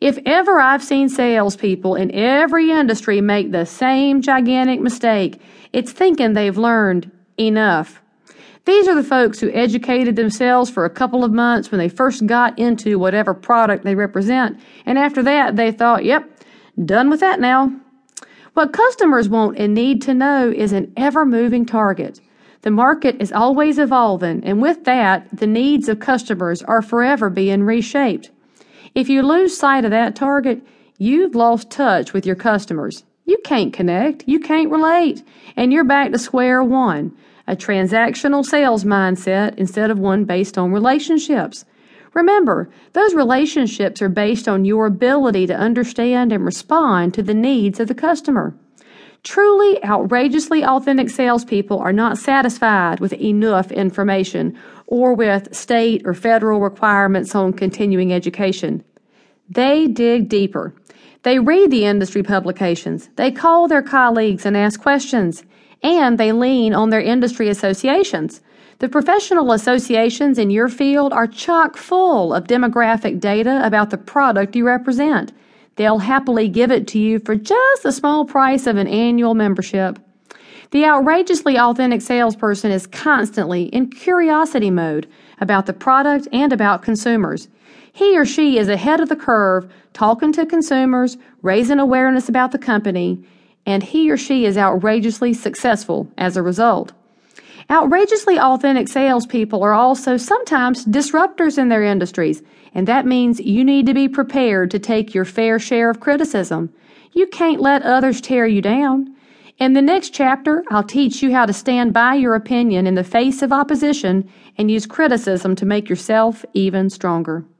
If ever I've seen salespeople in every industry make the same gigantic mistake, it's thinking they've learned enough. These are the folks who educated themselves for a couple of months when they first got into whatever product they represent, and after that they thought, yep, done with that now. What customers want and need to know is an ever moving target. The market is always evolving, and with that, the needs of customers are forever being reshaped. If you lose sight of that target, you've lost touch with your customers. You can't connect, you can't relate, and you're back to square one a transactional sales mindset instead of one based on relationships. Remember, those relationships are based on your ability to understand and respond to the needs of the customer. Truly outrageously authentic salespeople are not satisfied with enough information or with state or federal requirements on continuing education. They dig deeper. They read the industry publications. They call their colleagues and ask questions. And they lean on their industry associations. The professional associations in your field are chock full of demographic data about the product you represent. They'll happily give it to you for just the small price of an annual membership. The outrageously authentic salesperson is constantly in curiosity mode about the product and about consumers. He or she is ahead of the curve, talking to consumers, raising awareness about the company, and he or she is outrageously successful as a result. Outrageously authentic salespeople are also sometimes disruptors in their industries and that means you need to be prepared to take your fair share of criticism. You can't let others tear you down. In the next chapter, I'll teach you how to stand by your opinion in the face of opposition and use criticism to make yourself even stronger.